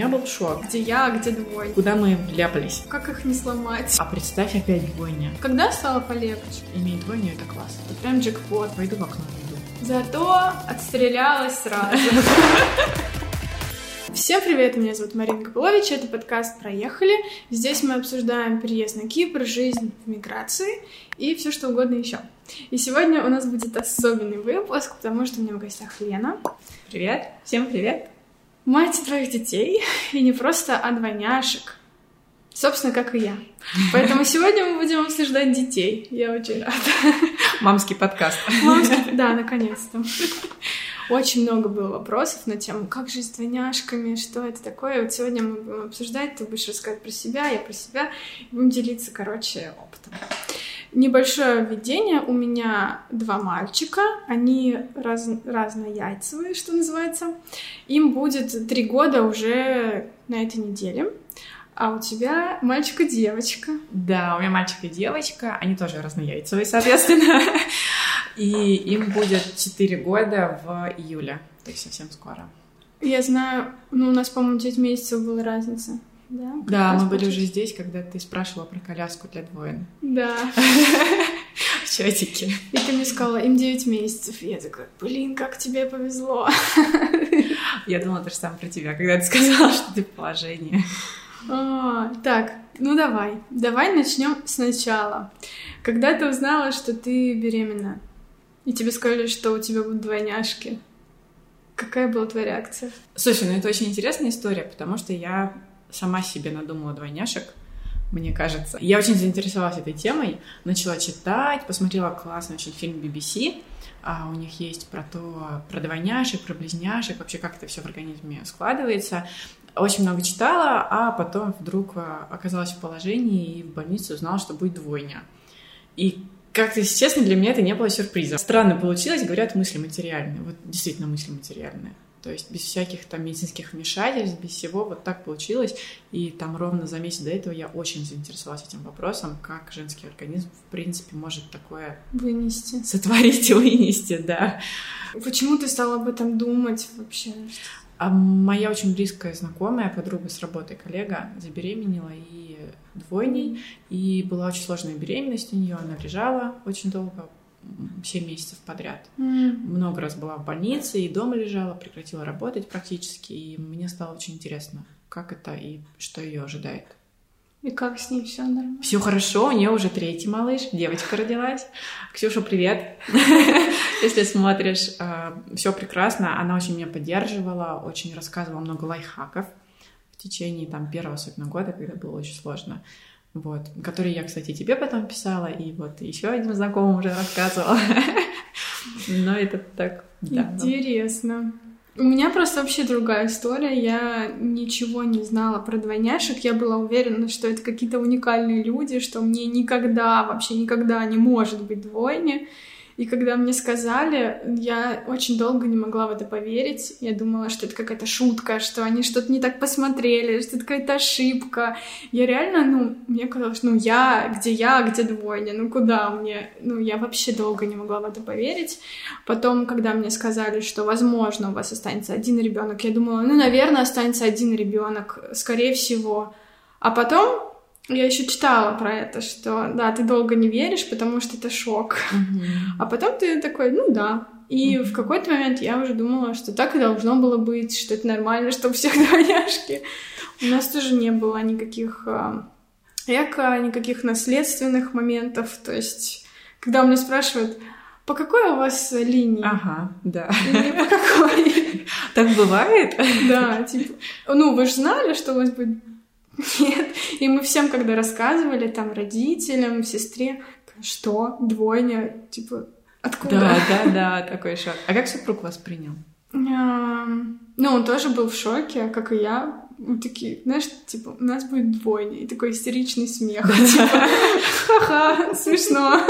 меня был шок. Где я, а где двойня? Куда мы вляпались? Как их не сломать? А представь опять двойня. Когда стало полегче? Иметь двойню — это класс. Это прям джекпот. Пойду в окно найду. Зато отстрелялась сразу. Всем привет, меня зовут Марина Копылович, это подкаст «Проехали». Здесь мы обсуждаем переезд на Кипр, жизнь в миграции и все что угодно еще. И сегодня у нас будет особенный выпуск, потому что у меня в гостях Лена. Привет. Всем привет. Мать твоих детей, и не просто, а двойняшек. Собственно, как и я. Поэтому сегодня мы будем обсуждать детей. Я очень рада. Мамский подкаст. Мамский, да, наконец-то. Очень много было вопросов на тему, как же с двойняшками, что это такое. Вот сегодня мы будем обсуждать, ты будешь рассказывать про себя, я про себя. И будем делиться, короче, опытом. Небольшое введение. У меня два мальчика. Они раз, разнояйцевые, что называется. Им будет три года уже на этой неделе. А у тебя мальчик и девочка. Да, у меня мальчик и девочка. Они тоже разнояйцевые, соответственно. И им будет 4 года в июле, то есть совсем скоро. Я знаю, ну у нас, по-моему, 9 месяцев была разница. Да, да мы были уже здесь, когда ты спрашивала про коляску для двоен. Да. В чатике. И ты мне сказала, им 9 месяцев. И я такая, блин, как тебе повезло. Я думала то же самое про тебя, когда ты сказала, что ты в положении. А, так, ну давай. Давай начнем сначала. Когда ты узнала, что ты беременна, и тебе сказали, что у тебя будут двойняшки, какая была твоя реакция? Слушай, ну это очень интересная история, потому что я сама себе надумала двойняшек, мне кажется. Я очень заинтересовалась этой темой, начала читать, посмотрела классный очень фильм BBC, а у них есть про то, про двойняшек, про близняшек, вообще как это все в организме складывается. Очень много читала, а потом вдруг а, оказалась в положении и в больнице узнала, что будет двойня. И как-то, честно, для меня это не было сюрпризом. Странно получилось, говорят, мысли материальные. Вот действительно мысли материальные. То есть без всяких там медицинских вмешательств, без всего, вот так получилось. И там ровно за месяц до этого я очень заинтересовалась этим вопросом, как женский организм, в принципе, может такое... Вынести. Сотворить и вынести, да. Почему ты стала об этом думать вообще? А моя очень близкая знакомая, подруга с работы, коллега, забеременела и двойней, и была очень сложная беременность у нее, она лежала очень долго, 7 месяцев подряд. Mm. Много раз была в больнице и дома лежала, прекратила работать практически, и мне стало очень интересно, как это и что ее ожидает. И как с ней все нормально? Все хорошо, у нее уже третий малыш, девочка родилась. Ксюша, привет. Если смотришь, э, все прекрасно. Она очень меня поддерживала, очень рассказывала много лайфхаков в течение там первого особенно года, когда было очень сложно. Вот, который я, кстати, тебе потом писала, и вот еще один знакомый уже рассказывала. Но это так, да. Интересно. У меня просто вообще другая история. Я ничего не знала про двойняшек. Я была уверена, что это какие-то уникальные люди, что мне никогда, вообще никогда не может быть двойни. И когда мне сказали, я очень долго не могла в это поверить. Я думала, что это какая-то шутка, что они что-то не так посмотрели, что это какая-то ошибка. Я реально, ну, мне казалось, ну, я, где я, где двойня, ну, куда мне? Ну, я вообще долго не могла в это поверить. Потом, когда мне сказали, что, возможно, у вас останется один ребенок, я думала, ну, наверное, останется один ребенок, скорее всего. А потом я еще читала про это, что да, ты долго не веришь, потому что это шок. Mm-hmm. А потом ты такой, ну да. И mm-hmm. в какой-то момент я уже думала, что так и должно было быть, что это нормально, что у всех двойняшки. У нас тоже не было никаких э, эко, никаких наследственных моментов. То есть, когда у меня спрашивают, по какой у вас линии? Ага, да. Или по какой? Так бывает? Да, типа, ну, вы же знали, что у вас будет нет. И мы всем, когда рассказывали, там, родителям, сестре, что, двойня, типа, откуда? Да, да, да, такой шок. А как супруг воспринял? Ну, он тоже был в шоке, как и я. Мы такие, знаешь, типа, у нас будет двойня. И такой истеричный смех. Типа, ха-ха, смешно.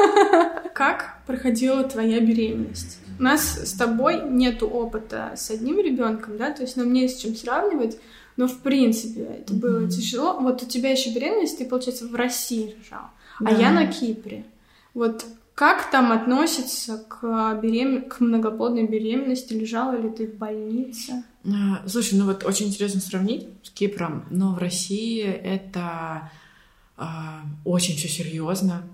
Как проходила твоя беременность? У нас с тобой нету опыта с одним ребенком, да, то есть нам не с чем сравнивать. Но в принципе это было mm-hmm. тяжело. Вот у тебя еще беременность, ты, получается, в России рожал, а да. а я на Кипре. Вот как там относится к, берем... к многоплодной беременности? Лежала ли ты в больнице? А, Слушай, ну вот очень интересно сравнить с Кипром, но в России это а, очень все серьезно.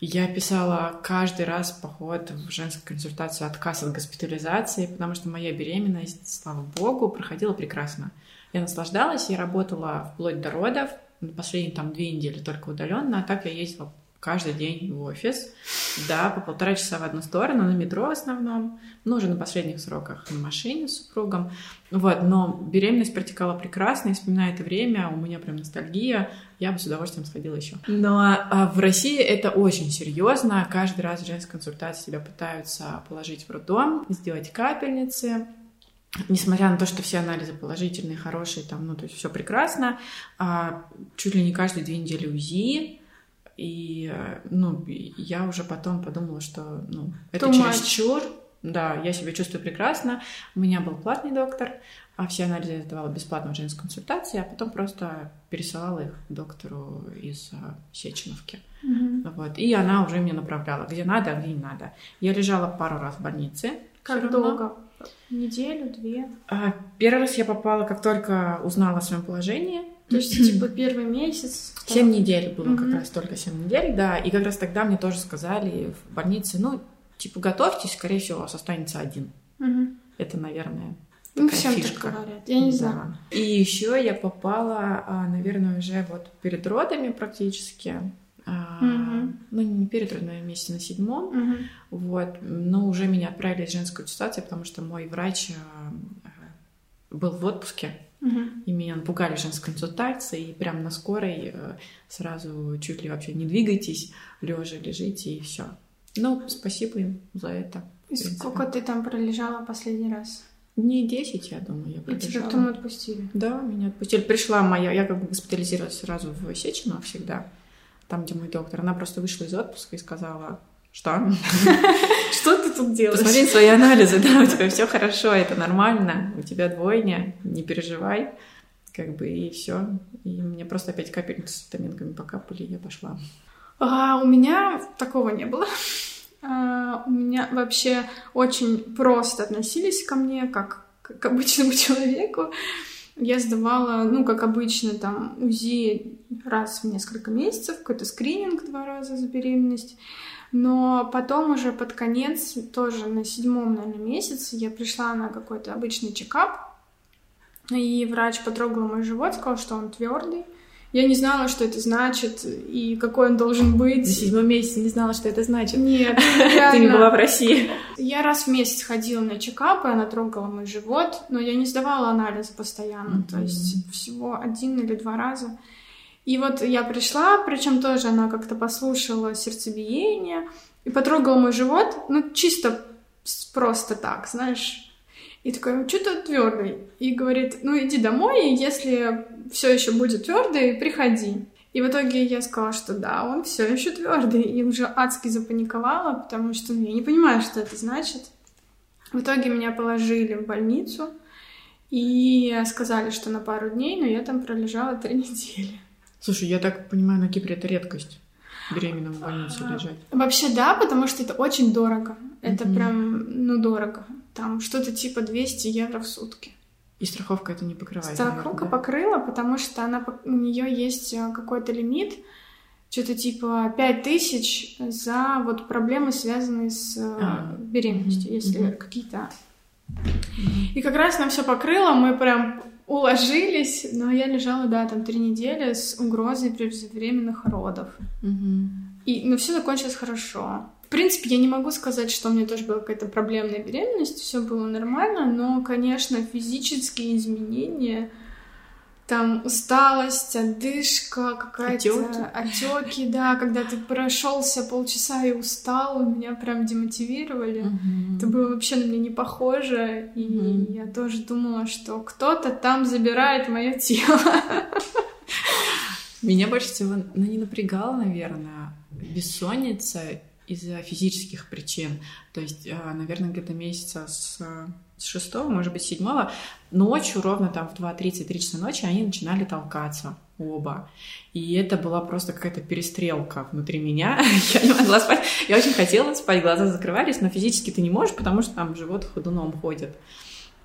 Я писала каждый раз поход в женскую консультацию отказ от госпитализации, потому что моя беременность, слава богу, проходила прекрасно. Я наслаждалась, я работала вплоть до родов, последние там две недели только удаленно, а так я ездила каждый день в офис, да, по полтора часа в одну сторону, на метро в основном, ну, уже на последних сроках на машине с супругом, вот, но беременность протекала прекрасно, и вспоминая это время, у меня прям ностальгия, я бы с удовольствием сходила еще. Но а, в России это очень серьезно, каждый раз в женской консультации тебя пытаются положить в роддом, сделать капельницы, несмотря на то, что все анализы положительные, хорошие, там, ну, то есть все прекрасно, а, чуть ли не каждые две недели УЗИ, и, ну, я уже потом подумала, что, ну, это Too чересчур, да, я себя чувствую прекрасно, у меня был платный доктор, а все анализы я сдавала бесплатно в женской консультации, а потом просто пересылала их доктору из а, Сеченовки. Мгм. Вот. И она уже меня направляла, где надо, а где не надо. Я лежала пару раз в больнице. Как всё равно. Неделю, две? А, Первый раз я попала, как только узнала о своем положении. То есть, типа, первый месяц? Семь недель было как раз только семь недель, да. И как раз тогда мне тоже сказали в больнице, ну, типа, готовьтесь, скорее всего, у вас останется один. Это, наверное, Ну, всем фишка. так говорят. Я не Да. знаю. И еще я попала, а, наверное, уже вот перед родами практически. Мгм. Ну, не перед родами, а месяце на седьмом. Мгм. Вот. Но уже меня отправили в женскую консультацию, потому что мой врач а, был в отпуске, Мгм. и меня напугали женской консультации, и прям на скорой э, сразу чуть ли вообще не двигайтесь, лежа лежите, и все. Ну, спасибо им за это. И сколько ты там пролежала последний раз? Дней 10, я думаю, я И тебя пролежала. потом отпустили? Да, меня отпустили. Пришла моя, я как бы госпитализировалась сразу в Сечено всегда, там, где мой доктор. Она просто вышла из отпуска и сказала, что? Что ты тут делаешь? Посмотри свои анализы, да, у тебя все хорошо, это нормально, у тебя двойня, не переживай, как бы, и все. И мне просто опять капельницы с витаминками покапали, и я пошла. А, у меня такого не было. А, у меня вообще очень просто относились ко мне, как к обычному человеку. Я сдавала, ну, как обычно, там, УЗИ раз в несколько месяцев, какой-то скрининг два раза за беременность. Но потом уже под конец, тоже на седьмом, наверное, месяце, я пришла на какой-то обычный чекап, и врач потрогал мой живот, сказал, что он твердый. Я не знала, что это значит и какой он должен быть. На седьмом месяце не знала, что это значит. Нет, Ты не была в России. Я раз в месяц ходила на чекап, и она трогала мой живот, но я не сдавала анализ постоянно, то есть всего один или два раза. И вот я пришла, причем тоже она как-то послушала сердцебиение и потрогала мой живот, ну чисто просто так, знаешь. И такая, что ты твердый? И говорит, ну иди домой, и если все еще будет твердый, приходи. И в итоге я сказала, что да, он все еще твердый, и уже адски запаниковала, потому что ну, я не понимаю, что это значит. В итоге меня положили в больницу и сказали, что на пару дней, но я там пролежала три недели. Слушай, я так понимаю, на Кипре это редкость беременным в больнице лежать. Вообще да, потому что это очень дорого. Это прям, ну, дорого. Там что-то типа 200 евро в сутки. И страховка это не покрывает. Страховка наверное, да? покрыла, потому что она, у нее есть а, какой-то лимит, что-то типа 5000 за вот проблемы, связанные с э, А, беременностью, мгм, если мгм. какие-то. И как раз нам все покрыло, мы прям уложились, но я лежала, да, там три недели с угрозой преждевременных родов. Мгм. И, но все закончилось хорошо. В принципе, я не могу сказать, что у меня тоже была какая-то проблемная беременность, все было нормально, но, конечно, физические изменения, там усталость, одышка, какая-то отеки, да, когда ты прошелся полчаса и устал, меня прям демотивировали. Мгм. Это было вообще на меня не похоже, и Мгм. я тоже думала, что кто-то там забирает мое тело. Меня больше всего ну, не напрягало, наверное, бессонница из-за физических причин. То есть, э, наверное, где-то месяца с, с шестого, может быть, седьмого, ночью, ровно там в 2.30-3 часа ночи, они начинали толкаться оба. И это была просто какая-то перестрелка внутри меня. Я не могла спать. Я очень хотела спать, глаза закрывались, но физически ты не можешь, потому что там живот ходуном ходит.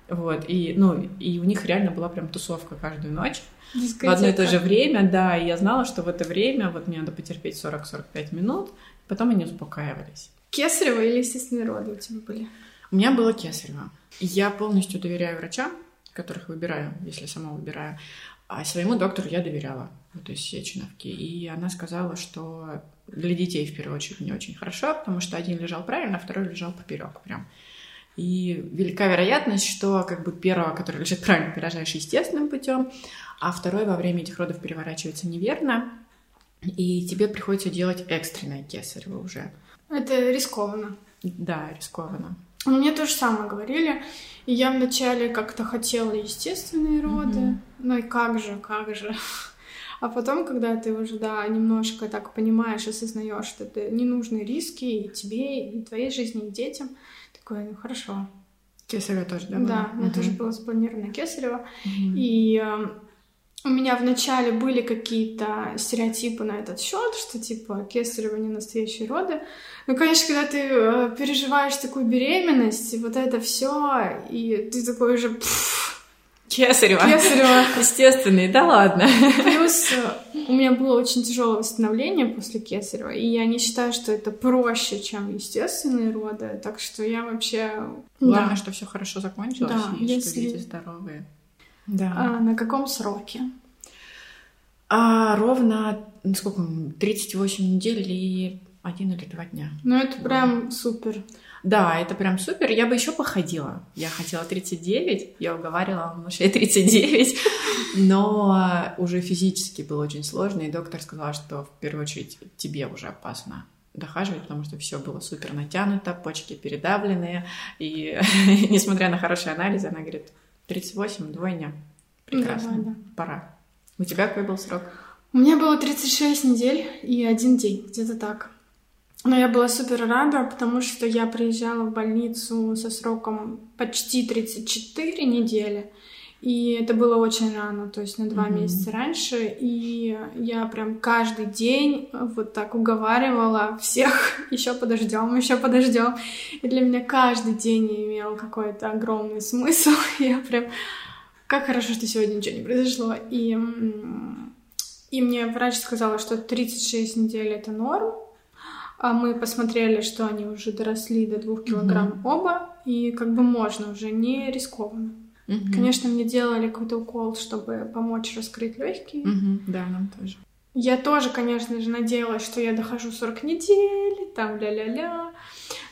Вот, и, ну, и у них реально была прям тусовка каждую ночь. Дискотека. В одно и то же время, да, и я знала, что в это время вот мне надо потерпеть 40-45 минут, потом они успокаивались. Кесарево или естественные роды у тебя были? У меня было кесарево. Я полностью доверяю врачам, которых выбираю, если сама выбираю. А своему доктору я доверяла, вот из Сеченовки. И она сказала, что для детей в первую очередь не очень хорошо, потому что один лежал правильно, а второй лежал поперек прям. И велика вероятность, что как бы первого, который лежит правильно, ты рожаешь естественным путем, а второй во время этих родов переворачивается неверно, и тебе приходится делать экстренное кесарево уже. Это рискованно. Да, рискованно. Мне то же самое говорили. И я вначале как-то хотела естественные роды. Мгм. Ну и как же, как же. А потом, когда ты уже, да, немножко так понимаешь, осознаешь, что это ненужные риски и тебе, и твоей жизни, и детям, такой, ну хорошо. Кесарево тоже, да? Да, было? у меня Мгм. тоже было запланировано кесарево. Мгм. И э, у меня вначале были какие-то стереотипы на этот счет, что типа кесарево не настоящие роды. Ну, конечно, когда ты э, переживаешь такую беременность, и вот это все, и ты такой уже «Пф, Кесарево. кесарево. Естественный, да ладно. Плюс э, у меня было очень тяжелое восстановление после кесарева, и я не считаю, что это проще, чем естественные роды, так что я вообще... Главное, Да. что все хорошо закончилось, Да, и если- что дети здоровые. Да. А на каком сроке? А ровно, ну, сколько, м, 38 недель и один или два дня. Ну, это прям супер. Да, это прям супер. Я бы еще походила. Я хотела 39, я уговаривала мужей 39, но уже физически было очень сложно, и доктор сказал, что в первую очередь тебе уже опасно дохаживать, потому что все было супер натянуто, почки передавленные, и несмотря на хорошие анализы, она говорит, 38, двойня, прекрасно, Давай, да. пора. У тебя какой был срок? У меня было 36 недель и один день, где-то так. Но я была супер рада, потому что я приезжала в больницу со сроком почти 34 недели. И это было очень рано, то есть на два Мгм. месяца раньше. И я прям каждый день вот так уговаривала всех, еще подождем, еще подождем. И для меня каждый день имел какой-то огромный смысл. Я прям как хорошо, что сегодня ничего не произошло. И, и мне врач сказала, что 36 недель это норм. А мы посмотрели, что они уже доросли до 2 килограмм оба, и как бы можно уже, не рискованно. Мгм. Конечно, мне делали какой-то укол, чтобы помочь раскрыть легкие. Мгм, Да, нам тоже. Я тоже, конечно же, надеялась, что я дохожу 40 недель, там ля-ля-ля.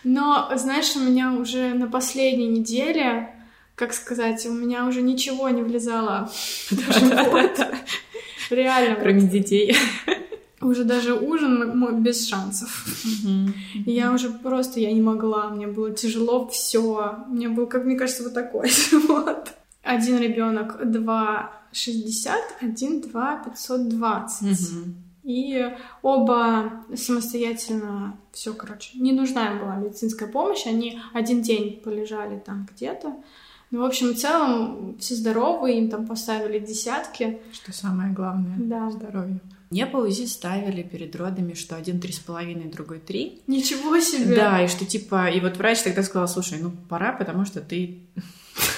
Но, знаешь, у меня уже на последней неделе, как сказать, у меня уже ничего не влезало в живот. Реально. Кроме детей. Уже даже ужин мой без шансов. Я уже просто, я не могла, мне было тяжело все. У меня был, как мне кажется, вот такой живот. Один ребенок 2,60, один 2,520. Мгм. И оба самостоятельно все, короче, не нужна им была медицинская помощь. Они один день полежали там где-то. Ну, в общем, в целом, все здоровые, им там поставили десятки. Что самое главное. Да. Здоровье. Мне по УЗИ ставили перед родами, что один три с половиной, другой три. Ничего себе! Да, и что типа, и вот врач тогда сказал, слушай, ну пора, потому что ты...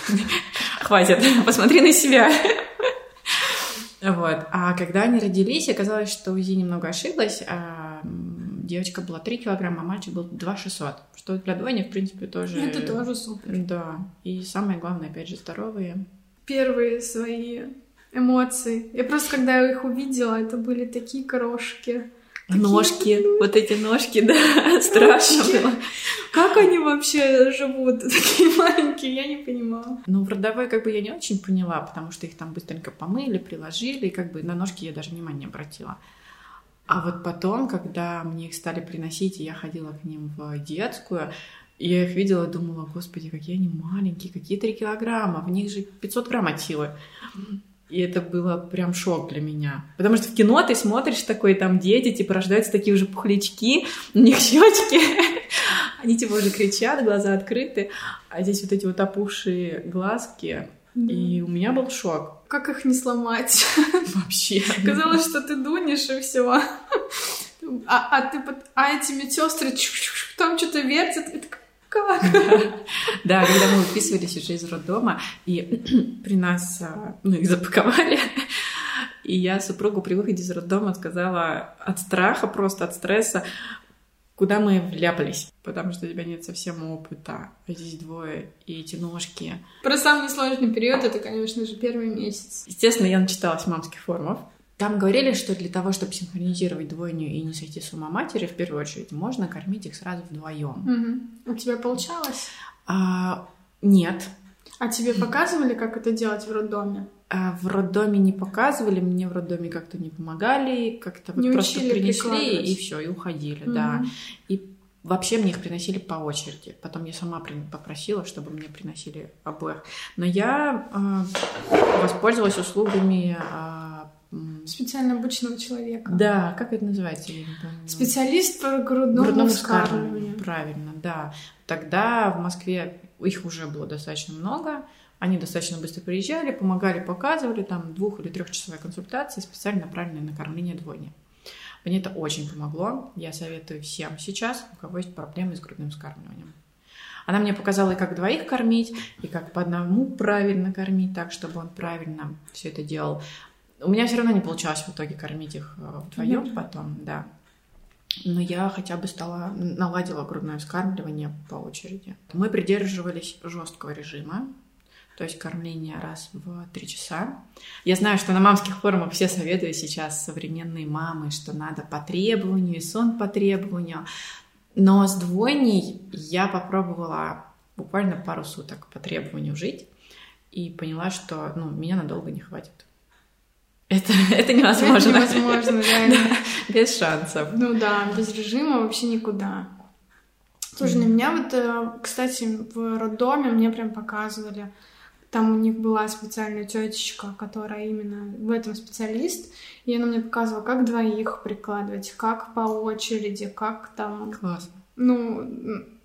Хватит, посмотри на себя. Вот. А когда они родились, оказалось, что УЗИ немного ошиблась. а, девочка была 3 килограмма, а мальчик был 2 600. Что для двойни, в принципе, тоже... Это тоже супер. Да. И самое главное, опять же, здоровые. Первые свои эмоции. Я просто, когда их увидела, это были такие крошки. Такие Ножки, вот эти ножки, да, страшно Ножки. было. Как они вообще живут, такие маленькие, я не понимала. Ну, в родовой как бы я не очень поняла, потому что их там быстренько помыли, приложили, и как бы на ножки я даже внимания не обратила. А вот потом, когда мне их стали приносить, и я ходила к ним в детскую, я их видела думала, господи, какие они маленькие, какие 3 килограмма, в них же 500 грамм от силы. И это было прям шок для меня. Потому что в кино ты смотришь такой, там дети, типа, рождаются такие уже пухлячки, у них щечки, они типа уже кричат, глаза открыты, а здесь вот эти вот опухшие глазки. И у меня был шок Как их не сломать? вообще. Казалось, что ты дунешь и все. А, а ты под- а эти медсестры там что-то вертят. Так, как? Да, когда мы выписывались уже из роддома, и при нас, а, ну, их запаковали, и я супругу при выходе из роддома сказала от страха, просто от стресса, куда мы вляпались, потому что у тебя нет совсем опыта, здесь двое, и эти ножки. Про самый сложный период это, конечно же, первый месяц. Естественно, я начиталась мамских форумов. Там говорили, что для того, чтобы синхронизировать двойню и не сойти с ума матери, в первую очередь, можно кормить их сразу вдвоем. Угу. У тебя получалось? А, нет. А тебе показывали, как это делать в роддоме? А в роддоме не показывали, мне в роддоме как-то не помогали, как-то вот просто принесли и все, и уходили, да. Мгм. И вообще мне их приносили по очереди. Потом я сама попросила, чтобы мне приносили обоих. Но я а, воспользовалась услугами. м, Специально обученного человека. да, как это называется? Я не помню. Специалист по грудному, Грудному вскармливанию. Правильно, да. Тогда в Москве их уже было достаточно много. Они достаточно быстро приезжали, помогали, показывали, там двух- или трехчасовая консультация, специально направленная на кормление двойни. Мне это очень помогло. Я советую всем сейчас, у кого есть проблемы с грудным вскармливанием. Она мне показала и как двоих кормить, и как по одному правильно кормить, так, чтобы он правильно все это делал. У меня все равно не получалось в итоге кормить их э, вдвоем Мгм. потом, да. Но я хотя бы стала, наладила грудное вскармливание по очереди. Мы придерживались жесткого режима, то есть кормление раз в три часа. Я знаю, что на мамских форумах все советуют сейчас современные мамы, что надо по требованию, и сон по требованию. Но с двойней я попробовала буквально пару суток по требованию жить и поняла, что ну, меня надолго не хватит. Это, это невозможно. Это невозможно, реально. Без шансов. Ну да, без режима вообще никуда. Слушай, на меня вот, э, кстати, в роддоме мне прям показывали, там у них была специальная тетечка, которая именно в этом специалист, и она мне показывала, как двоих прикладывать, как по очереди, как там Классно. Ну,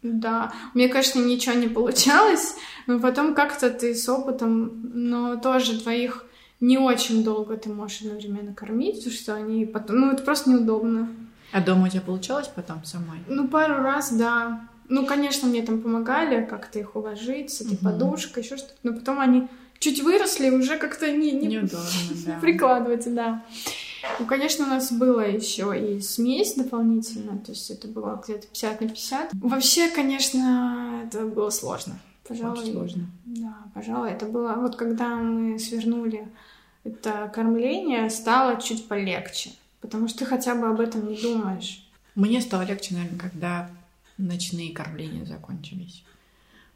да. Мне, конечно, ничего не получалось, но потом как-то ты с опытом, но тоже двоих не очень долго ты можешь одновременно кормить, потому что они потом... Ну, это просто неудобно. А дома у тебя получалось потом самой? Ну, пару раз, да. Ну, конечно, мне там помогали как-то их уложить с этой Мгм. подушкой, еще что-то. Но потом они чуть выросли, уже как-то не, не, Неудобно, да. прикладывать, да. Ну, конечно, у нас было еще и смесь дополнительно, то есть это было где-то 50 на 50. Вообще, конечно, это было сложно. Пожалуй, Очень сложно. Да, пожалуй, это было... Вот когда мы свернули это кормление, стало чуть полегче, потому что ты хотя бы об этом не думаешь. Мне стало легче, наверное, когда ночные кормления закончились.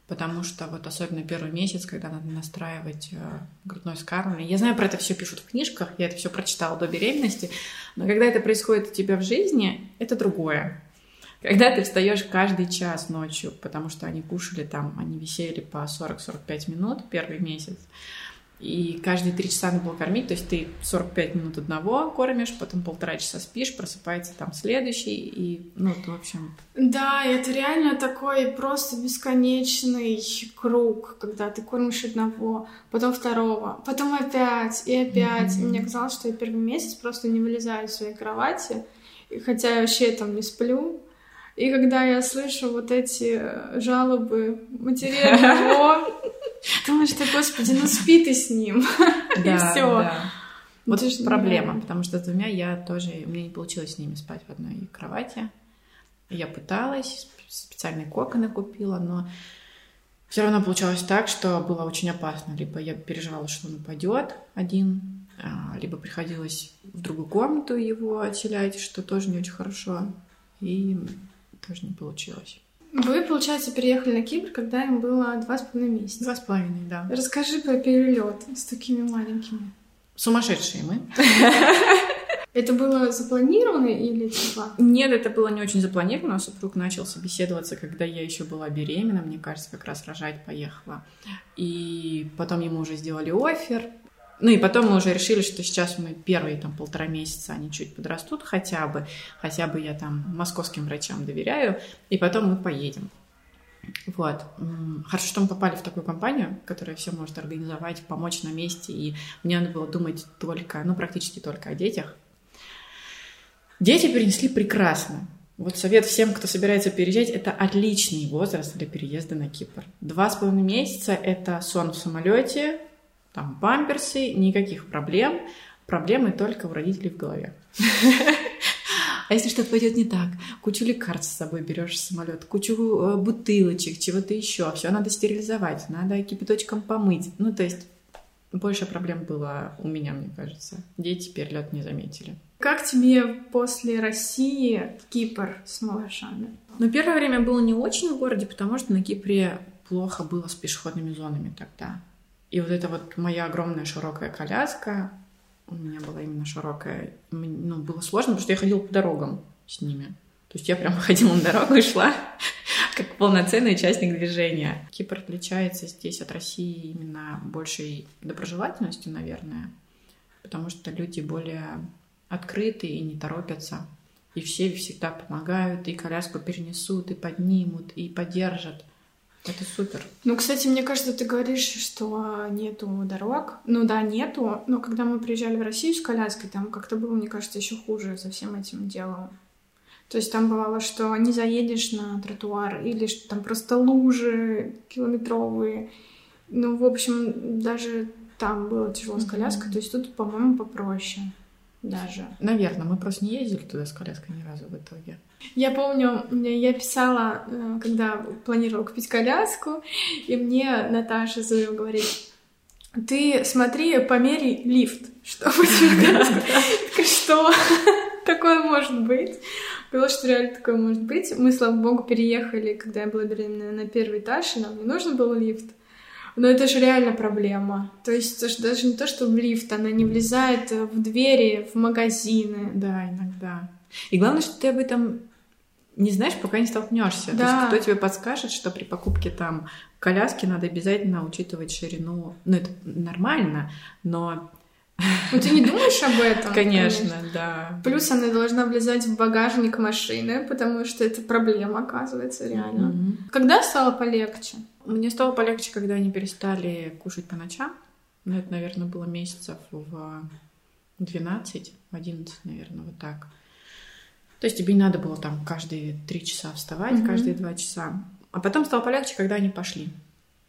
Потому что вот особенно первый месяц, когда надо настраивать э, грудное вскармливание. Я знаю, про это все пишут в книжках, я это все прочитала до беременности, но когда это происходит у тебя в жизни, это другое. Когда ты встаешь каждый час ночью, потому что они кушали там, они висели по 40-45 минут первый месяц, и каждые три часа надо было кормить, то есть ты 45 минут одного кормишь, потом полтора часа спишь, просыпается там следующий, и, ну, это, в общем, Да, и это реально такой просто бесконечный круг, когда ты кормишь одного, потом второго, потом опять и опять. И Мгм. мне казалось, что я первый месяц просто не вылезаю из своей кровати, и хотя я вообще там не сплю. И когда я слышу вот эти э, жалобы матери одного, думаешь, что, господи, ну спи ты с ним. всё. да. Вот Это проблема, потому что с двумя я тоже, у меня не получилось с ними спать в одной кровати. Я пыталась, сп- специальные коконы купила, но все равно получалось так, что было очень опасно. Либо я переживала, что он упадет один, а, либо приходилось в другую комнату его отселять, что тоже не очень хорошо. И тоже не получилось. Вы, получается, переехали на Кипр, когда им было два с половиной месяца. Два с половиной, да. Расскажи про перелет с такими маленькими. Сумасшедшие мы. Это было запланировано или типа? Нет, это было не очень запланировано. Супруг начал собеседоваться, когда я еще была беременна. Мне кажется, как раз рожать поехала. И потом ему уже сделали офер. Ну и потом мы уже решили, что сейчас мы первые там полтора месяца они чуть подрастут хотя бы. Хотя бы я там московским врачам доверяю. И потом мы поедем. Вот. Хорошо, что мы попали в такую компанию, которая все может организовать, помочь на месте. И мне надо было думать только, ну, практически только о детях. Дети перенесли прекрасно. Вот совет всем, кто собирается переезжать, это отличный возраст для переезда на Кипр. Два с половиной месяца — это сон в самолете, там памперсы, никаких проблем. Проблемы только у родителей в голове. А если что-то пойдет не так, кучу лекарств с собой берешь в самолет, кучу э, бутылочек, чего-то еще, все надо стерилизовать, надо кипяточком помыть. Ну, то есть больше проблем было у меня, мне кажется. Дети перелет не заметили. Как тебе после России Кипр с малышами? Ну, первое время было не очень в городе, потому что на Кипре плохо было с пешеходными зонами тогда. И вот эта вот моя огромная широкая коляска, у меня была именно широкая, ну, было сложно, потому что я ходила по дорогам с ними. То есть я прямо ходила на дорогу и шла как полноценный участник движения. Кипр отличается здесь от России именно большей доброжелательностью, наверное, потому что люди более открыты и не торопятся. И все всегда помогают, и коляску перенесут, и поднимут, и поддержат. Это супер. Ну, кстати, мне кажется, ты говоришь, что нету дорог. Ну да, нету. Но когда мы приезжали в Россию с коляской, там как-то было, мне кажется, еще хуже со всем этим делом. То есть там бывало, что не заедешь на тротуар, или что там просто лужи километровые. Ну, в общем, даже там было тяжело с коляской. Mm-hmm. То есть тут, по-моему, попроще даже. Наверное, мы просто не ездили туда с коляской ни разу в итоге. Я помню, я писала, э, когда планировала купить коляску, и мне Наташа Зуева говорит, ты смотри, помери лифт, чтобы тебе Что? Такое может быть. Было, что реально такое может быть. Мы, слава богу, переехали, когда я была беременна, на первый этаж, и нам не нужен был лифт. Но это же реально проблема. То есть это же даже не то, что в лифт, она не влезает в двери, в магазины. Да, иногда. И главное, что ты об этом не знаешь, пока не столкнешься. Да. То есть кто тебе подскажет, что при покупке там коляски надо обязательно учитывать ширину. Ну, это нормально, но ну, ты не думаешь об этом? Конечно, конечно, да. Плюс она должна влезать в багажник машины, потому что это проблема, оказывается, реально. Mm-hmm. Когда стало полегче? Мне стало полегче, когда они перестали кушать по ночам. Ну, это, наверное, было месяцев в 12, в 11, наверное, вот так. То есть тебе не надо было там каждые три часа вставать, mm-hmm. каждые два часа. А потом стало полегче, когда они пошли.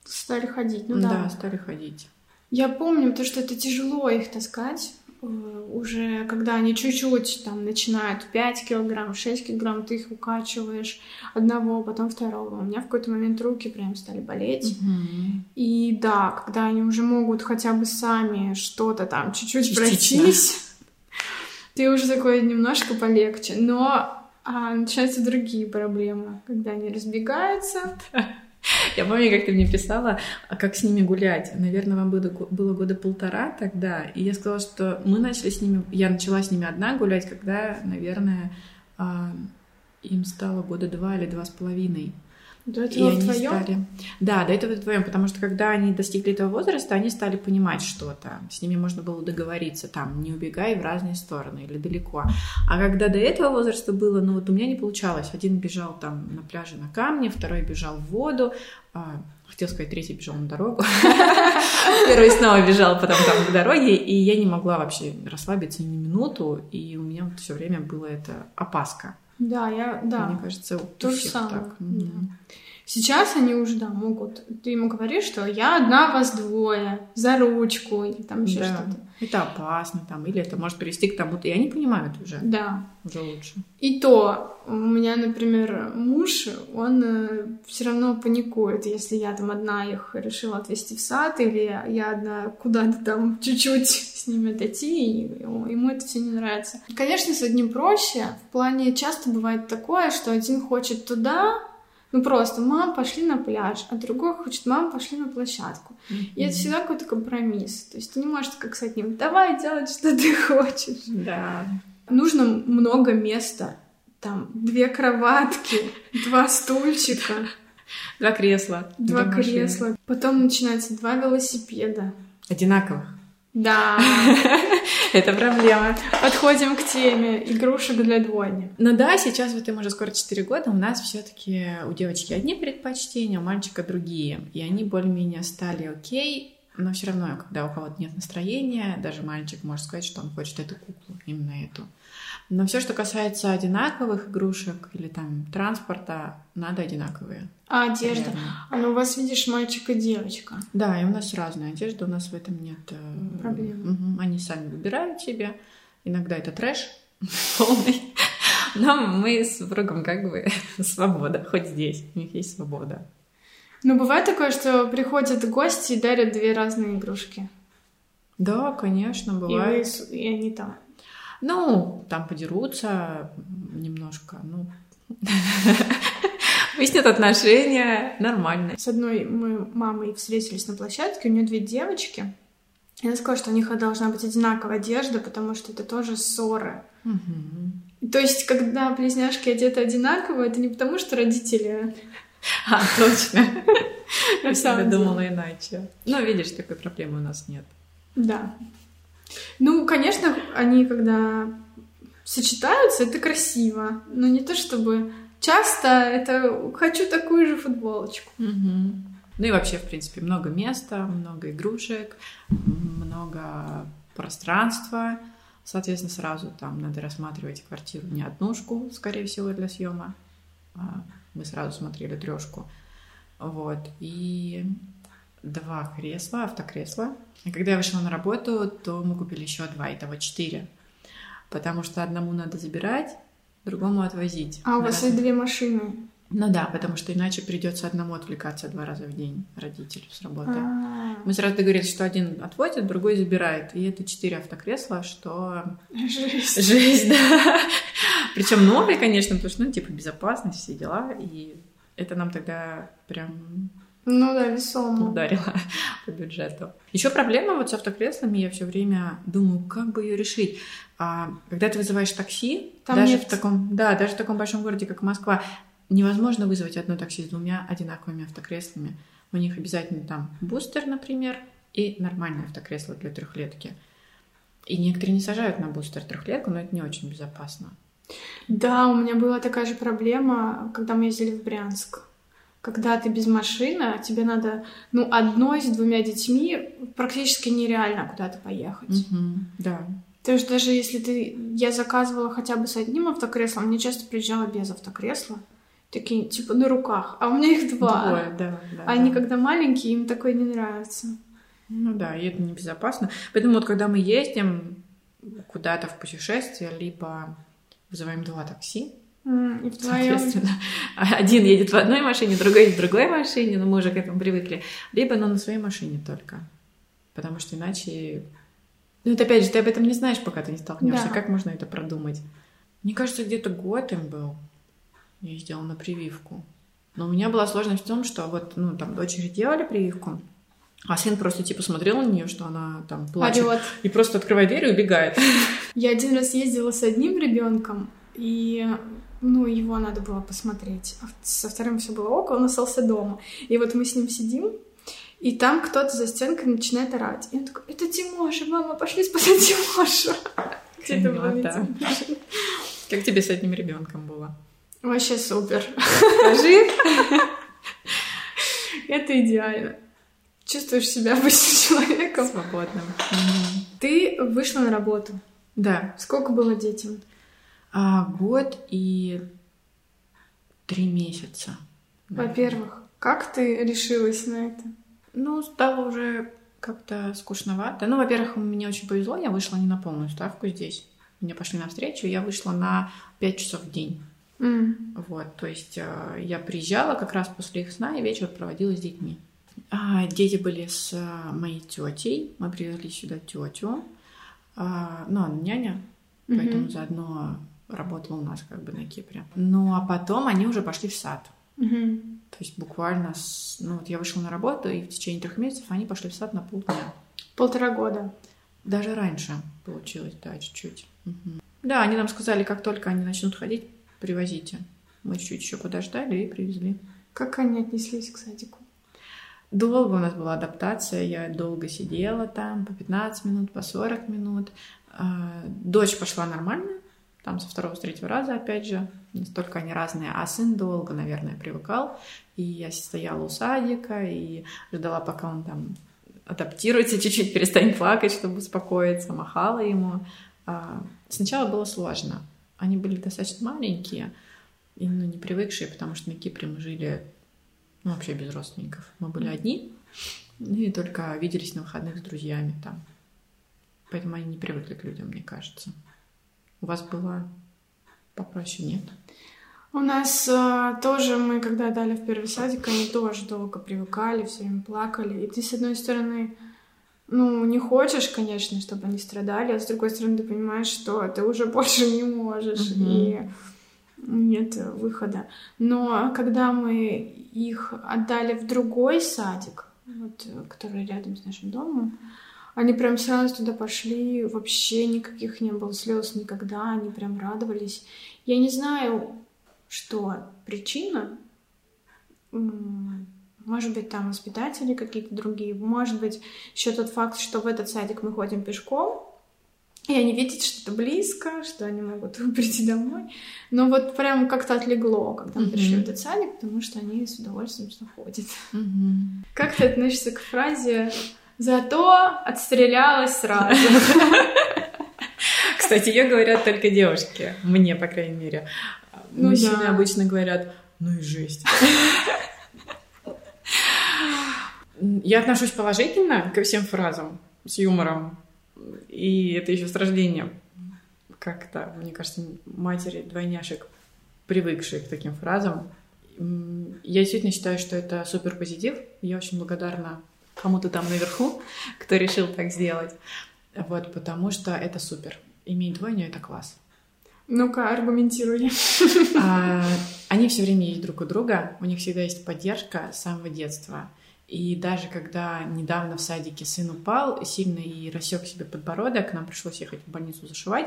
Стали ходить, ну да. Да, стали ходить. Я помню то, что это тяжело их таскать. Э, уже когда они чуть-чуть там начинают 5 килограмм, 6 килограмм, ты их укачиваешь одного, потом второго. У меня в какой-то момент руки прям стали болеть. Угу. И да, когда они уже могут хотя бы сами что-то там чуть-чуть пройтись, ты уже такой немножко полегче. Но а, начинаются другие проблемы, когда они разбегаются. Я помню, как ты мне писала, а как с ними гулять. Наверное, вам было, было года полтора тогда, и я сказала, что мы начали с ними, я начала с ними одна гулять, когда, наверное, а, им стало года два или два с половиной. До этого и вдвоем? Стали... Да, до этого вдвоем, потому что когда они достигли этого возраста, они стали понимать что-то. С ними можно было договориться, там, не убегай в разные стороны или далеко. А когда до этого возраста было, ну вот у меня не получалось. Один бежал там на пляже на камне, второй бежал в воду, а, хотел сказать, третий бежал на дорогу. Первый снова бежал потом там к дороге, и я не могла вообще расслабиться ни минуту, и у меня все время было это опаска. Да, я, да. Мне кажется, то же самое. Так. Да. Сейчас они уже, да, могут. Ты ему говоришь, что я одна, вас двое, за ручку, или там еще да. что-то. Это опасно, там, или это может привести к тому-то. И они понимают уже. Да. Уже лучше. И то, у меня, например, муж, он э, все равно паникует, если я там одна их решила отвезти в сад, или я одна куда-то там чуть-чуть с ними отойти, и ему это все не нравится. Конечно, с одним проще. В плане часто бывает такое, что один хочет туда, ну просто, мам, пошли на пляж, а другой хочет, мам, пошли на площадку. Mm-hmm. И это всегда какой-то компромисс. То есть ты не можешь как с одним, давай делать, что ты хочешь. Да. Нужно много места. Там две кроватки, два стульчика. Два кресла. Два кресла. Потом начинается два велосипеда. Одинаковых. Да. Это проблема. Подходим к теме игрушек для двойни. Ну да, сейчас вот им уже скоро 4 года, у нас все таки у девочки одни предпочтения, у мальчика другие. И они более-менее стали окей, но все равно, когда у кого-то нет настроения, даже мальчик может сказать, что он хочет эту куклу. именно эту. Но все, что касается одинаковых игрушек или там транспорта, надо одинаковые. А одежда? Наверное. А ну у вас, видишь, мальчик и девочка. Да, и у нас разная одежда, у нас в этом нет э, проблем. Угу. Они сами выбирают себе. Иногда это трэш полный. Но мы с супругом как бы свобода, хоть здесь у них есть свобода. Ну, бывает такое, что приходят гости и дарят две разные игрушки. Да, конечно, бывает. И, вы, и они там. Ну, там подерутся немножко, ну, выяснят отношения, нормально. С одной мы мамой встретились на площадке, у нее две девочки. И она сказала, что у них должна быть одинаковая одежда, потому что это тоже ссоры. Угу. То есть, когда близняшки одеты одинаково, это не потому, что родители... А, точно. Я всегда думала иначе. Ну, видишь, такой проблемы у нас нет. Да. Ну, конечно, они когда сочетаются, это красиво. Но не то чтобы часто это хочу такую же футболочку. Угу. Ну и вообще, в принципе, много места, много игрушек, много пространства. Соответственно, сразу там надо рассматривать квартиру не однушку, скорее всего, для съема. А мы сразу смотрели трешку. Вот. И два кресла, автокресла. И когда я вышла на работу, то мы купили еще два, итого четыре. Потому что одному надо забирать, другому отвозить. А у вас есть две машины? Ну да, потому что иначе придется одному отвлекаться два раза в день родителю с работы. А-а-а. Мы сразу договорились, что один отводит, другой забирает. И это четыре автокресла, что... Жизнь. Жизнь, да. Причем новые, конечно, потому что, ну, типа, безопасность, все дела. И это нам тогда прям ну да, весомо. Ударила по бюджету. Еще проблема вот с автокреслами, я все время думаю, как бы ее решить. А, когда ты вызываешь такси, Там даже нет... в таком, да, даже в таком большом городе, как Москва, невозможно вызвать одно такси с двумя одинаковыми автокреслами. У них обязательно там бустер, например, и нормальное автокресло для трехлетки. И некоторые не сажают на бустер трехлетку, но это не очень безопасно. Да, у меня была такая же проблема, когда мы ездили в Брянск когда ты без машины, тебе надо, ну, одной с двумя детьми практически нереально куда-то поехать. Угу, да. То есть даже если ты... Я заказывала хотя бы с одним автокреслом, мне часто приезжала без автокресла. Такие, типа, на руках. А у меня их два. Двое, да, да. Они, когда маленькие, им такое не нравится. Ну да, и это небезопасно. Поэтому вот когда мы ездим куда-то в путешествие, либо вызываем два такси, и вдвоем. Соответственно, один едет в одной машине, другой едет в другой машине, но мы уже к этому привыкли. Либо ну, на своей машине только. Потому что иначе... Ну, это опять же, ты об этом не знаешь, пока ты не столкнешься. Да. Как можно это продумать? Мне кажется, где-то год им был. Я ездила на прививку. Но у меня была сложность в том, что вот, ну, там, дочери делали прививку, а сын просто, типа, смотрел на нее, что она там плачет. Орёт. И просто открывает дверь и убегает. Я один раз ездила с одним ребенком, и ну, его надо было посмотреть. А со вторым все было ок, он остался дома. И вот мы с ним сидим, и там кто-то за стенкой начинает орать. И он такой, это Тимоша, мама, пошли спасать Тимоша. Как тебе с этим ребенком было? Вообще супер. Скажи. Это идеально. Чувствуешь себя обычным человеком. Свободным. Ты вышла на работу. Да. Сколько было детям? А, год и три месяца. Во-первых, как ты решилась на это? Ну, стало уже как-то скучновато. Ну, во-первых, мне очень повезло, я вышла не на полную ставку здесь. Мне пошли навстречу, я вышла на 5 часов в день. Mm. Вот, то есть э, я приезжала как раз после их сна и вечер проводила с детьми. А, дети были с э, моей тетей, мы привезли сюда тетю, а, ну, она няня, mm-hmm. поэтому заодно работала у нас как бы на Кипре. Ну, а потом они уже пошли в сад. Угу. То есть буквально, с... ну вот я вышла на работу, и в течение трех месяцев они пошли в сад на полдня. Полтора года. Даже раньше получилось, да, чуть-чуть. Угу. Да, они нам сказали, как только они начнут ходить, привозите. Мы чуть-чуть еще подождали и привезли. Как они отнеслись к садику? Долго у нас была адаптация, я долго сидела там, по 15 минут, по 40 минут. А, дочь пошла нормально, там со второго, с третьего раза, опять же, настолько они разные. А сын долго, наверное, привыкал. И я стояла у садика и ждала, пока он там адаптируется чуть-чуть, перестанет плакать, чтобы успокоиться, махала ему. А, сначала было сложно. Они были достаточно маленькие, и ну, не привыкшие, потому что на Кипре мы жили ну, вообще без родственников. Мы были одни, ну и только виделись на выходных с друзьями там. Поэтому они не привыкли к людям, мне кажется. У вас было попроще, нет? У нас э, тоже мы, когда дали в первый садик, они тоже долго привыкали, все время плакали. И ты, с одной стороны, ну, не хочешь, конечно, чтобы они страдали, а с другой стороны, ты понимаешь, что ты уже больше не можешь, mm-hmm. и нет выхода. Но когда мы их отдали в другой садик, вот, который рядом с нашим домом, они прям сразу туда пошли, вообще никаких не было слез никогда, они прям радовались. Я не знаю, что причина, может быть, там воспитатели какие-то другие, может быть, еще тот факт, что в этот садик мы ходим пешком, и они видят, что это близко, что они могут прийти домой. Но вот прям как-то отлегло, когда мы uh-huh. пришли в этот садик, потому что они с удовольствием сюда ходят. Uh-huh. Как ты относишься к фразе «зато отстрелялась сразу»? Кстати, ее говорят только девушки, мне, по крайней мере. Ну, Мужчины да. обычно говорят «ну и жесть». Я отношусь положительно ко всем фразам с юмором. И это еще с рождения. Как-то, мне кажется, матери двойняшек, привыкшие к таким фразам. Я действительно считаю, что это супер позитив. Я очень благодарна кому-то там наверху, кто решил так сделать. Вот, потому что это супер. Иметь двойню — это класс. Ну-ка, аргументируй. А, они все время есть друг у друга, у них всегда есть поддержка с самого детства. И даже когда недавно в садике сын упал сильно и рассек себе подбородок, нам пришлось ехать в больницу зашивать,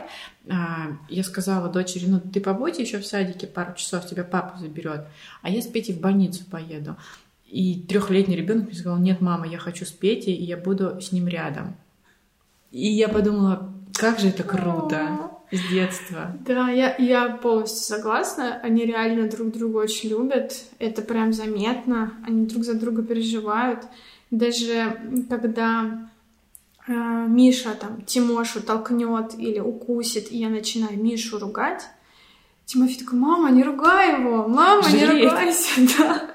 а, я сказала дочери, ну ты побудь еще в садике пару часов, тебя папа заберет, а я с Петей в больницу поеду. И трехлетний ребенок мне сказал, нет, мама, я хочу с Петей, и я буду с ним рядом. И я подумала, как же это круто с детства. Да, я, я полностью согласна. Они реально друг друга очень любят. Это прям заметно. Они друг за друга переживают. Даже когда э, Миша там Тимошу толкнет или укусит, и я начинаю Мишу ругать, Тимофей такой, мама, не ругай его, мама, Жалеет. не ругайся, да.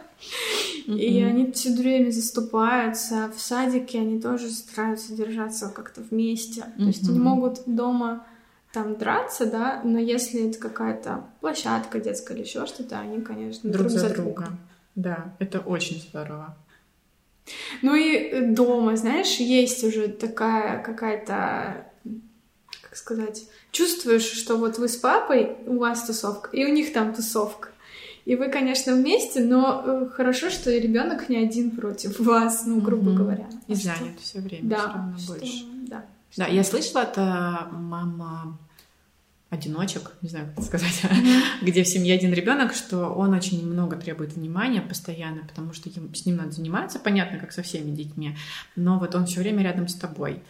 Mm-hmm. И они все время заступаются. В садике они тоже стараются держаться как-то вместе. Mm-hmm. То есть они могут дома там драться, да, но если это какая-то площадка детская или еще что-то, они, конечно, друг, друг за, друга. друга. Да, это очень здорово. Ну и дома, знаешь, есть уже такая какая-то, как сказать, чувствуешь, что вот вы с папой, у вас тусовка, и у них там тусовка. И вы, конечно, вместе, но э, хорошо, что ребенок не один против вас, ну, грубо mm-hmm. говоря. И а занят все время, да, все равно что, больше. Да. Да, я слышала от мама одиночек, не знаю, как сказать, mm-hmm. где в семье один ребенок, что он очень много требует внимания постоянно, потому что с ним надо заниматься, понятно, как со всеми детьми, но вот он все время рядом с тобой.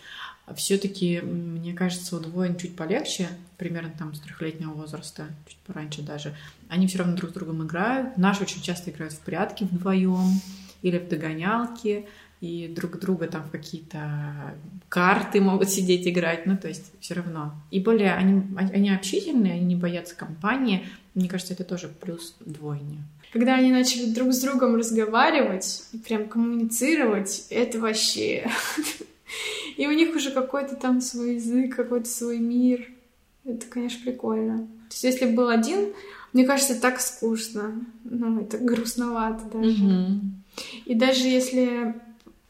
Все-таки, мне кажется, у двоен чуть полегче, примерно там с трехлетнего возраста, чуть пораньше даже. Они все равно друг с другом играют. Наши очень часто играют в прятки вдвоем или в догонялки и друг друга там в какие-то карты могут сидеть играть, ну, то есть все равно. И более они, они общительные, они не боятся компании. Мне кажется, это тоже плюс двойня. Когда они начали друг с другом разговаривать и прям коммуницировать, это вообще... И у них уже какой-то там свой язык, какой-то свой мир. Это, конечно, прикольно. То есть, если был один, мне кажется, так скучно. Ну, это грустновато даже. Mm-hmm. И даже если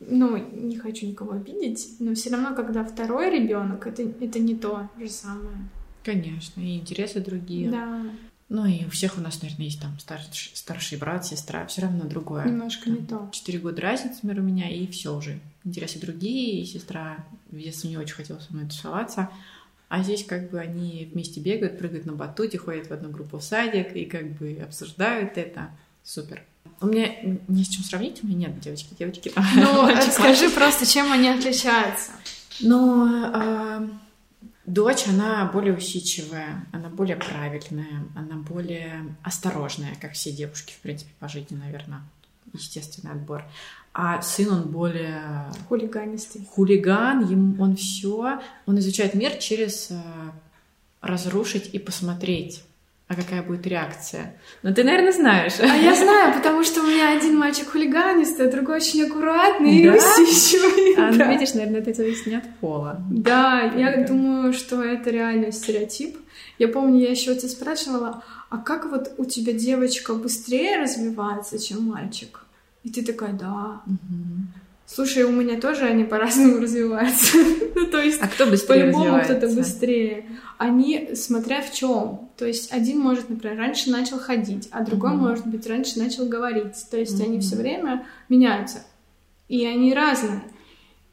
ну, не хочу никого обидеть, но все равно, когда второй ребенок, это, это не то же самое. Конечно, и интересы другие. Да. Ну и у всех у нас, наверное, есть там старший, старший брат, сестра, все равно другое. Немножко там, не то. Четыре года разницы, например, у меня, и все уже. Интересы другие, и сестра детстве не очень хотела со мной тусоваться. А здесь как бы они вместе бегают, прыгают на батуте, ходят в одну группу в садик и как бы обсуждают это. Супер. У меня не с чем сравнить, у меня нет девочки, девочки. Ну, скажи просто, чем они отличаются. Ну, э, дочь, она более усидчивая, она более правильная, она более осторожная, как все девушки, в принципе, по жизни, наверное. Естественный отбор. а сын он более Хулиганистый. хулиган, ему он все, он изучает мир через э, разрушить и посмотреть. А какая будет реакция? Но ты, наверное, знаешь. А я знаю, потому что у меня один мальчик хулиганистый, а другой очень аккуратный и Да? А, ну, Да. видишь, наверное, это зависит не от пола. Да, я Да. думаю, что это реально стереотип. Я помню, я еще у тебя спрашивала, а как вот у тебя девочка быстрее развивается, чем мальчик? И ты такая, да. Мгм. Слушай, у меня тоже они по-разному развиваются. Ну, то есть А кто быстрее по-любому кто-то быстрее. Они, смотря в чем. То есть один может, например, раньше начал ходить, а другой, Мгм. может быть, раньше начал говорить. То есть они Мгм. все время меняются. И они разные.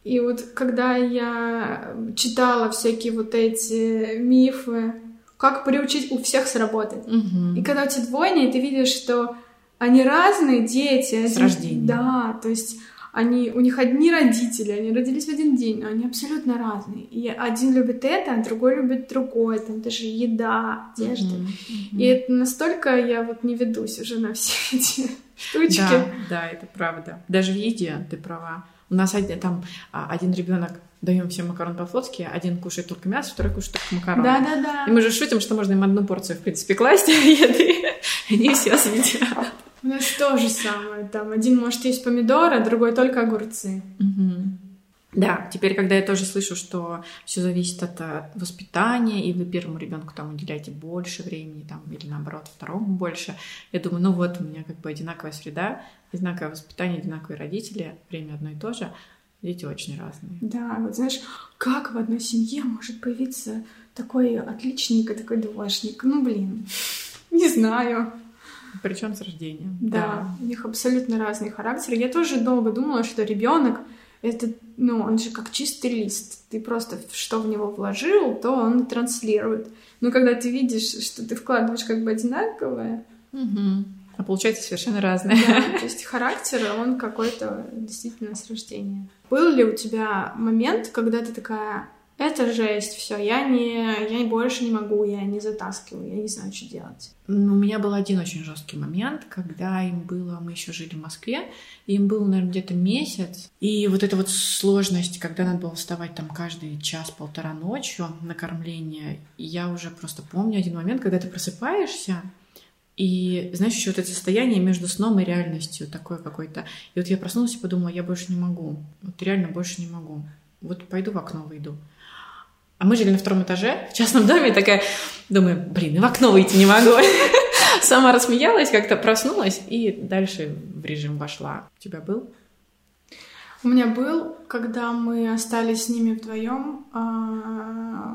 И вот когда я читала всякие вот эти мифы, как приучить, у всех сработает. Мгм. И когда у тебя двойня, и ты видишь, что они разные дети. С один- рождения. Да, то есть они, у них одни родители, они родились в один день, но они абсолютно разные. И один любит это, а другой любит другое. Там даже еда, одежда. Мгм. Мгм. И это настолько я вот не ведусь уже на все эти штучки. Да, да, это правда. Даже в еде ты права. У нас один, там а, один ребенок даем всем макарон по-флотски, один кушает только мясо, второй кушает только макарон. Да, да, да. И мы же шутим, что можно им одну порцию, в принципе, класть еды, они все съедят. У нас то же самое. Там один может есть помидоры, а другой только огурцы. Мгм. Да, теперь, когда я тоже слышу, что все зависит от э, воспитания, и вы первому ребенку там уделяете больше времени, там, или наоборот, второму больше, я думаю, ну вот у меня как бы одинаковая среда, одинаковое воспитание, одинаковые родители, время одно и то же, дети очень разные. Да, вот знаешь, как в одной семье может появиться такой отличник и такой двоечник? Ну, блин, не знаю. Причем с рождения. Да, у них абсолютно разные характеры. Я тоже долго думала, что ребенок это, ну, он же как чистый лист. Ты просто что в него вложил, то он транслирует. Но когда ты видишь, что ты вкладываешь как бы одинаковое, Мгм. А получается совершенно разные. да, то есть характер, он какой-то действительно с рождения. Был ли у тебя момент, когда ты такая, это жесть, все, я не, я больше не могу, я не затаскиваю, я не знаю, что делать. Ну, У меня был один очень жесткий момент, когда им было, мы еще жили в Москве, им было, наверное, где-то месяц. И вот эта вот сложность, когда надо было вставать там каждый час-полтора ночью на кормление, я уже просто помню один момент, когда ты просыпаешься, и знаешь, еще вот это состояние между сном и реальностью такое какое-то. И вот я проснулась и подумала, я больше не могу. Вот реально больше не могу. Вот пойду в окно выйду. А мы жили на втором этаже в частном доме, такая, думаю, блин, и в окно выйти не могу. Сама рассмеялась, как-то проснулась и дальше в режим вошла. У тебя был? У меня был, когда мы остались с ними вдвоем,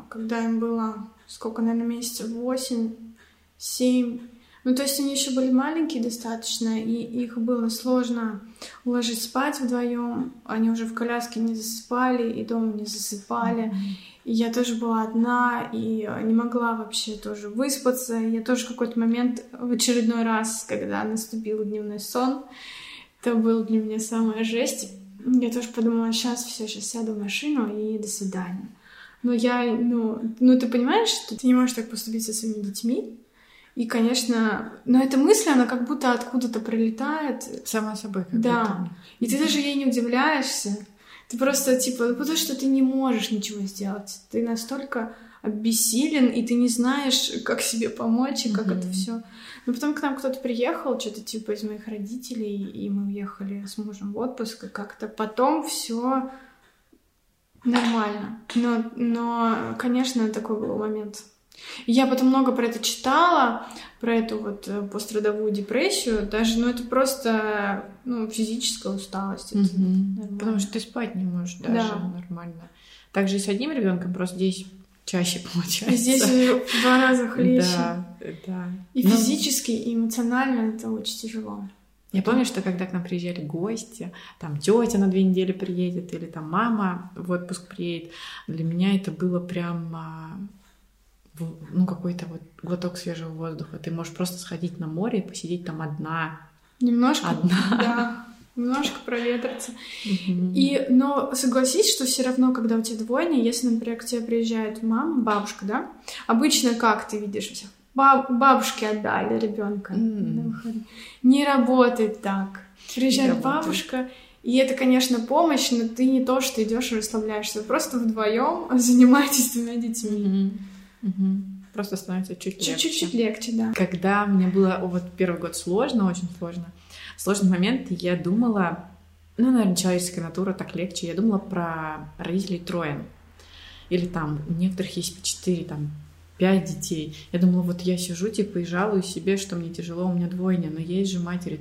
когда им было, сколько, наверное, месяцев, восемь, семь. Ну, то есть они еще были маленькие достаточно, и их было сложно уложить спать вдвоем. Они уже в коляске не засыпали, и дома не засыпали. И я тоже была одна, и не могла вообще тоже выспаться. Я тоже в какой-то момент, в очередной раз, когда наступил дневной сон, это был для меня самая жесть. Я тоже подумала, сейчас все, сейчас сяду в машину и до свидания. Но я, ну, ну ты понимаешь, что ты не можешь так поступить со своими детьми. И, конечно, но эта мысль, она как будто откуда-то прилетает. Сама собой. Как Да. будто. И ты даже ей не удивляешься. Ты просто, типа, потому что ты не можешь ничего сделать. Ты настолько обессилен, и ты не знаешь, как себе помочь, и как Мгм. это все. Но потом к нам кто-то приехал, что-то типа из моих родителей, и мы уехали с мужем в отпуск, и как-то потом все нормально. Но, но, конечно, такой был момент. Я потом много про это читала, про эту вот э, пострадовую депрессию. Даже, ну, это просто, ну, физическая усталость. Нормально. Потому что ты спать не можешь даже Да. нормально. Также и с одним ребенком, просто здесь чаще получается. Здесь в два раза хлеще. Да, да. И Ну, физически, и эмоционально это очень тяжело. Я помню, что когда к нам приезжали гости, там тетя на две недели приедет, или там мама в отпуск приедет, для меня это было прям ну, какой-то вот глоток свежего воздуха. Ты можешь просто сходить на море и посидеть там одна. Немножко, Одна. да, немножко проветриться. И, но согласись, что все равно, когда у тебя двойня, если, например, к тебе приезжает мама, бабушка, да, обычно как ты видишь всех? Баб- бабушки отдали ребенка. Не работает так. Приезжает бабушка, И это, конечно, помощь, но ты не то, что идешь и расслабляешься. Вы просто вдвоем занимаетесь двумя детьми. Угу. Угу. Просто становится чуть легче. Чуть-чуть легче, да. Когда мне было вот первый год сложно, очень сложно, сложный момент, я думала, ну, наверное, человеческая натура так легче. Я думала про родителей Троен. Или там у некоторых есть по четыре, там, пять детей. Я думала, вот я сижу, типа, и жалую себе, что мне тяжело, у меня двойня, но есть же матери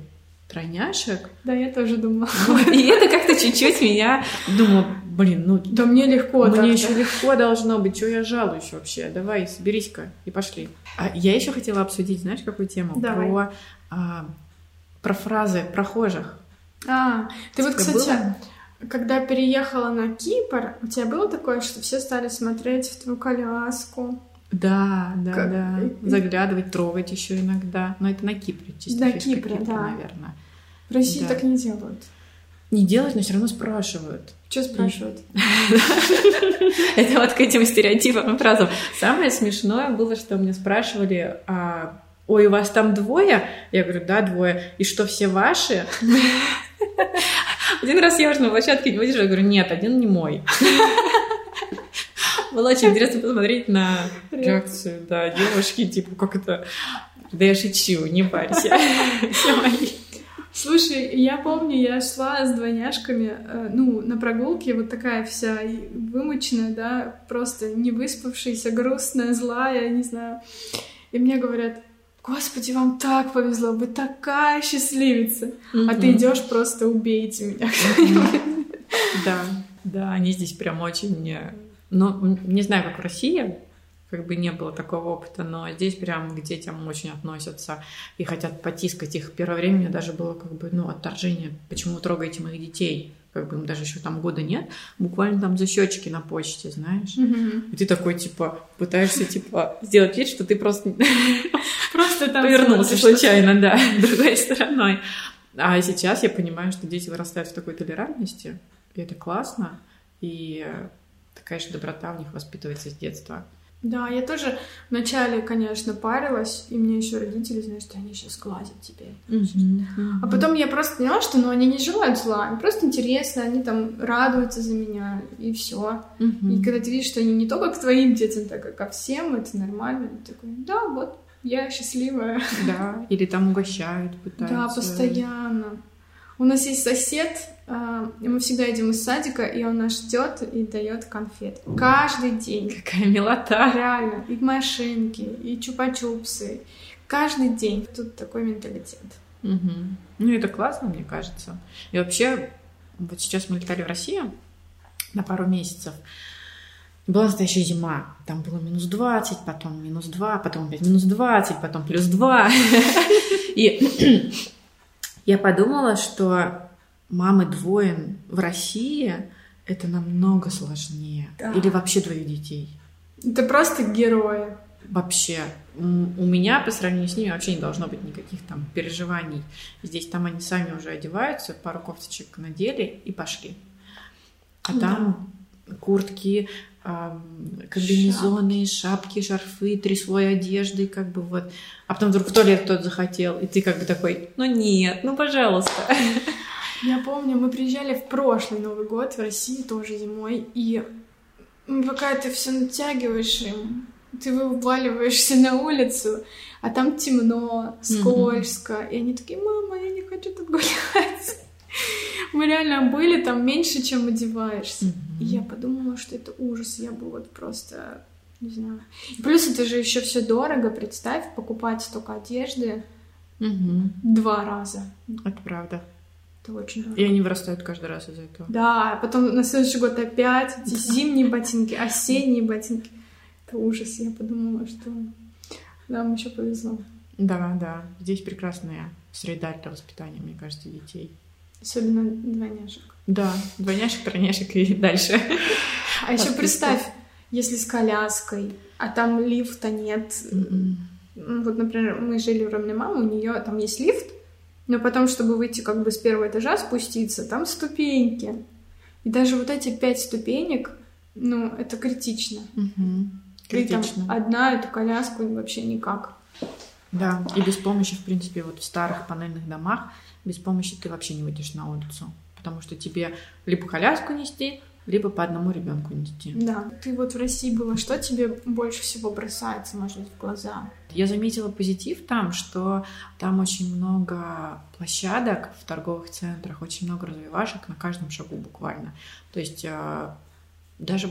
тройняшек. Да, я тоже думала. И это как-то чуть-чуть меня... Думаю, блин, ну... Да мне легко. Мне еще легко должно быть. Чего я жалуюсь вообще? Давай, соберись-ка и пошли. А я еще хотела обсудить, знаешь, какую тему? Давай. Про, а, про фразы прохожих. А, ты вот, Тебе кстати, было? когда переехала на Кипр, у тебя было такое, что все стали смотреть в твою коляску? Да, да, Как- да. Заглядывать, трогать еще иногда. Но это на Кипре, чисто На фишка Кипре, Кипра, да. наверное. В России Да. так не делают. Не делать, но все равно спрашивают. Что спрашивают? Это вот к этим стереотипам и фразам. Самое смешное было, что мне спрашивали, а, ой, у вас там двое? Я говорю, да, двое. И что, все ваши? Один раз я уже на площадке не выдержала, я говорю, нет, один не мой. Было очень интересно посмотреть на реакцию, да, девушки, типа, как это... Да я шучу, не парься. Все мои. Слушай, я помню, я шла с двойняшками, э, ну, на прогулке, вот такая вся вымученная, да, просто не выспавшаяся, грустная, злая, не знаю. И мне говорят, Господи, вам так повезло, вы такая счастливица. А ты идешь просто убейте меня. Да, да, они здесь прям очень... Ну, не знаю, как в России, как бы не было такого опыта, но здесь прям к детям очень относятся и хотят потискать их. Первое время у меня даже было как бы, ну, отторжение, почему вы трогаете моих детей? Как бы им даже еще там года нет, буквально там за щечки на почте, знаешь. Мгм. И ты такой, типа, пытаешься, типа, сделать вид, что ты просто Просто там повернулся случайно, да, другой стороной. А сейчас я понимаю, что дети вырастают в такой толерантности, и это классно, и такая же доброта в них воспитывается с детства. Да, я тоже вначале, конечно, парилась, и мне еще родители, знаешь, что они сейчас глазят тебе. А потом я просто поняла, что ну, они не желают зла, им просто интересно, они там радуются за меня, и все. И когда ты видишь, что они не только к твоим детям, так и ко всем, это нормально. Ты такой, да, вот, я счастливая. Да, или там угощают, пытаются. Да, постоянно. У нас есть сосед, мы всегда идем из садика, и он нас ждет и дает конфет. Каждый день. Какая милота. Реально. И машинки, и чупа-чупсы. Каждый день. Тут такой менталитет. Мгм. Ну, это классно, мне кажется. И вообще, вот сейчас мы летали в Россию на пару месяцев. Была настоящая зима. Там было минус 20, потом минус 2, потом опять минус 20, потом плюс 2. И я подумала, что мамы двоен в России это намного сложнее. Да. Или вообще двоих детей. Это просто герои. Вообще, у меня по сравнению с ними вообще не должно быть никаких там переживаний. Здесь там они сами уже одеваются, пару кофточек надели и пошли. А Да. там куртки, комбинезоны, шапки, шарфы, три слоя одежды, как бы вот. А потом вдруг в туалет кто-то захотел, и ты как бы такой, ну нет, ну пожалуйста. Я помню, мы приезжали в прошлый Новый год в России тоже зимой, и пока ты все натягиваешь им, ты вываливаешься на улицу, а там темно, скользко, и они такие, мама, я не хочу тут гулять. Мы реально были там меньше, чем одеваешься. И я подумала, что это ужас, я бы вот просто, не знаю. И плюс это же еще все дорого, представь, покупать столько одежды Мгм. два раза. Это правда. Это очень дорого. И они вырастают каждый раз из-за этого. Да, а потом на следующий год опять эти зимние ботинки, осенние ботинки. Это ужас. Я подумала, что нам еще повезло. Да, да. Здесь прекрасная среда для воспитания, мне кажется, детей. Особенно двойняшек. Да, двойняшек, тройняшек и дальше. А еще представь, если с коляской, а там лифта нет. М-м. Ну, Вот, например, мы жили у Роминой мамы, у нее там есть лифт, но потом, чтобы выйти как бы с первого этажа, спуститься, там ступеньки. И даже вот эти пять ступенек, ну, это критично. Мгм. Ты там Критично. одна эту коляску вообще никак. Да, и без помощи, в принципе, вот в старых панельных домах, без помощи ты вообще не выйдешь на улицу. потому что тебе либо коляску нести, либо по одному ребенку нести. Да. Ты вот в России была, что тебе больше всего бросается, может быть, в глаза? Я заметила позитив там, что там очень много площадок в торговых центрах, очень много развивашек на каждом шагу буквально. То есть э, даже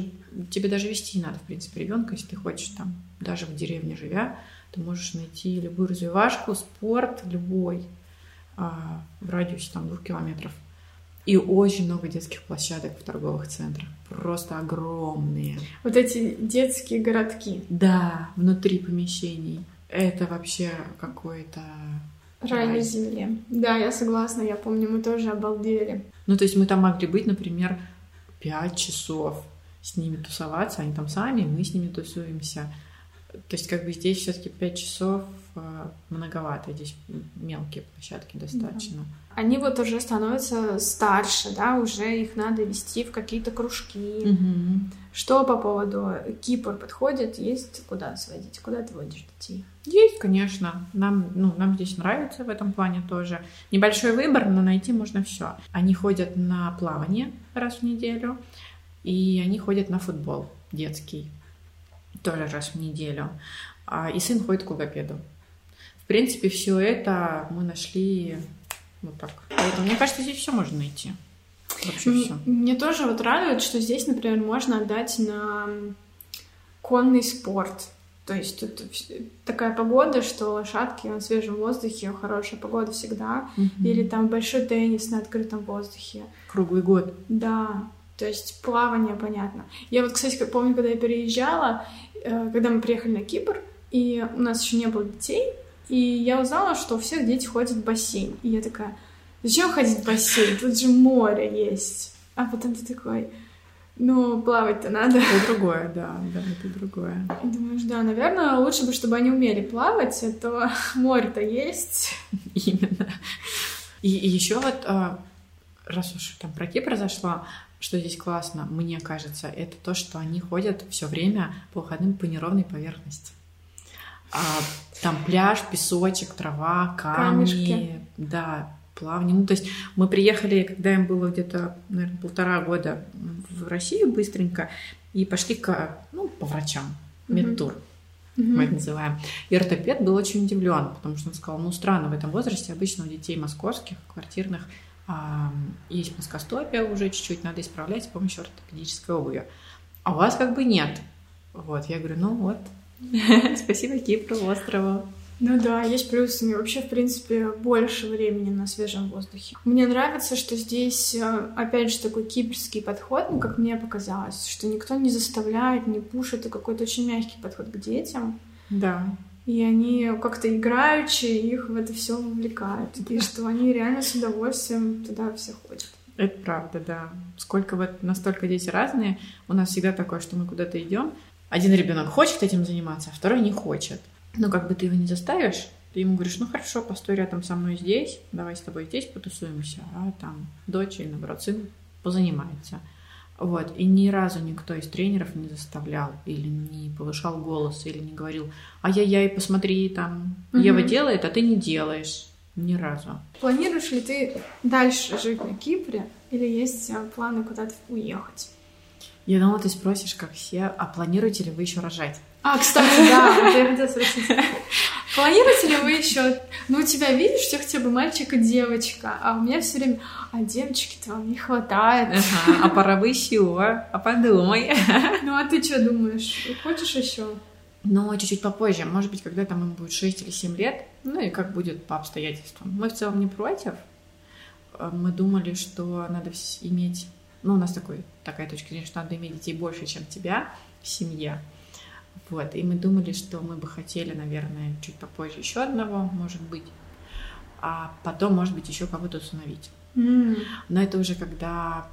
тебе даже вести не надо, в принципе, ребенка, если ты хочешь там, даже в деревне живя, ты можешь найти любую развивашку, спорт любой а, в радиусе там двух километров. И очень много детских площадок в торговых центрах. Просто огромные. Вот эти детские городки. Да, внутри помещений. Это вообще какой-то... Рай на земле. Да, я согласна. Я помню, мы тоже обалдели. Ну, то есть мы там могли быть, например, пять часов с ними тусоваться. Они там сами, мы с ними тусуемся. То есть как бы здесь все-таки 5 часов э, многовато, здесь мелкие площадки достаточно. Да. Они вот уже становятся старше, да, уже их надо вести в какие-то кружки. Угу. Что по поводу Кипр подходит? Есть куда сводить? Куда ты водишь детей? Есть, конечно. Нам, ну, нам здесь нравится в этом плане тоже. Небольшой выбор, но найти можно все. Они ходят на плавание раз в неделю, и они ходят на футбол детский тоже раз в неделю. А, и сын ходит к логопеду. В принципе, все это мы нашли вот так. Поэтому, мне кажется, здесь все можно найти. Вообще все. Мне тоже вот радует, что здесь, например, можно отдать на конный спорт. То есть тут такая погода, что лошадки на свежем воздухе, хорошая погода всегда. Угу. Или там большой теннис на открытом воздухе. Круглый год. Да. То есть плавание, понятно. Я вот, кстати, помню, когда я переезжала, когда мы приехали на Кипр, и у нас еще не было детей, и я узнала, что у всех дети ходят в бассейн. И я такая, зачем ходить в бассейн? Тут же море есть. А потом ты такой, ну, плавать-то надо. Это другое, да, да, это другое. И думаешь, да, наверное, лучше бы, чтобы они умели плавать, а то море-то есть. Именно. И, и еще вот, а, раз уж там про Кипр зашла, что здесь классно, мне кажется, это то, что они ходят все время по выходным по неровной поверхности. А, там пляж, песочек, трава, камни, Камешки. да, плавание. Ну, то есть мы приехали, когда им было где-то, наверное, полтора года в Россию быстренько и пошли к, ну, по врачам, медтур. Mm-hmm. Мы это называем. И ортопед был очень удивлен, потому что он сказал, ну, странно, в этом возрасте обычно у детей московских, квартирных, есть плоскостопие уже чуть-чуть, надо исправлять с помощью ортопедической обуви. А у вас как бы нет. Вот, я говорю, ну вот, спасибо Кипру, острову. Ну да, есть плюсы. Мне вообще, в принципе, больше времени на свежем воздухе. Мне нравится, что здесь, э, опять же, такой кипрский подход, ну, как мне показалось, что никто не заставляет, не пушит, это какой-то очень мягкий подход к детям. Да и они как-то играючи их в это все вовлекают, и что они реально с удовольствием туда все ходят. Это правда, да. Сколько вот настолько дети разные, у нас всегда такое, что мы куда-то идем, один ребенок хочет этим заниматься, а второй не хочет. Но как бы ты его не заставишь, ты ему говоришь, ну хорошо, постой рядом со мной здесь, давай с тобой здесь потусуемся, а там дочь или, наоборот, сын позанимается. Вот. И ни разу никто из тренеров не заставлял или не повышал голос, или не говорил, ай-яй-яй, посмотри, там, угу. Ева делает, а ты не делаешь. Ни разу. Планируешь ли ты дальше жить на Кипре или есть э, планы куда-то уехать? Я думала, ты спросишь, как все, а планируете ли вы еще рожать? А, кстати, да, я хотела спросить. Планируете ли вы еще? Ну, у тебя, видишь, все хотя бы мальчик и девочка, а у меня все время, а девочки-то вам не хватает. Ага, а пора бы еще, а подумай. Ну, а ты что думаешь? Хочешь еще? Ну, чуть-чуть попозже. Может быть, когда там им будет 6 или 7 лет. Ну, и как будет по обстоятельствам. Мы в целом не против. Э, мы думали, что надо иметь... Ну, у нас такой, такая точка зрения, что надо иметь детей больше, чем тебя в семье. Вот, и мы думали, что мы бы хотели, наверное, чуть попозже еще одного, может быть, а потом, может быть, еще кого-то усыновить. Mm. Но это уже когда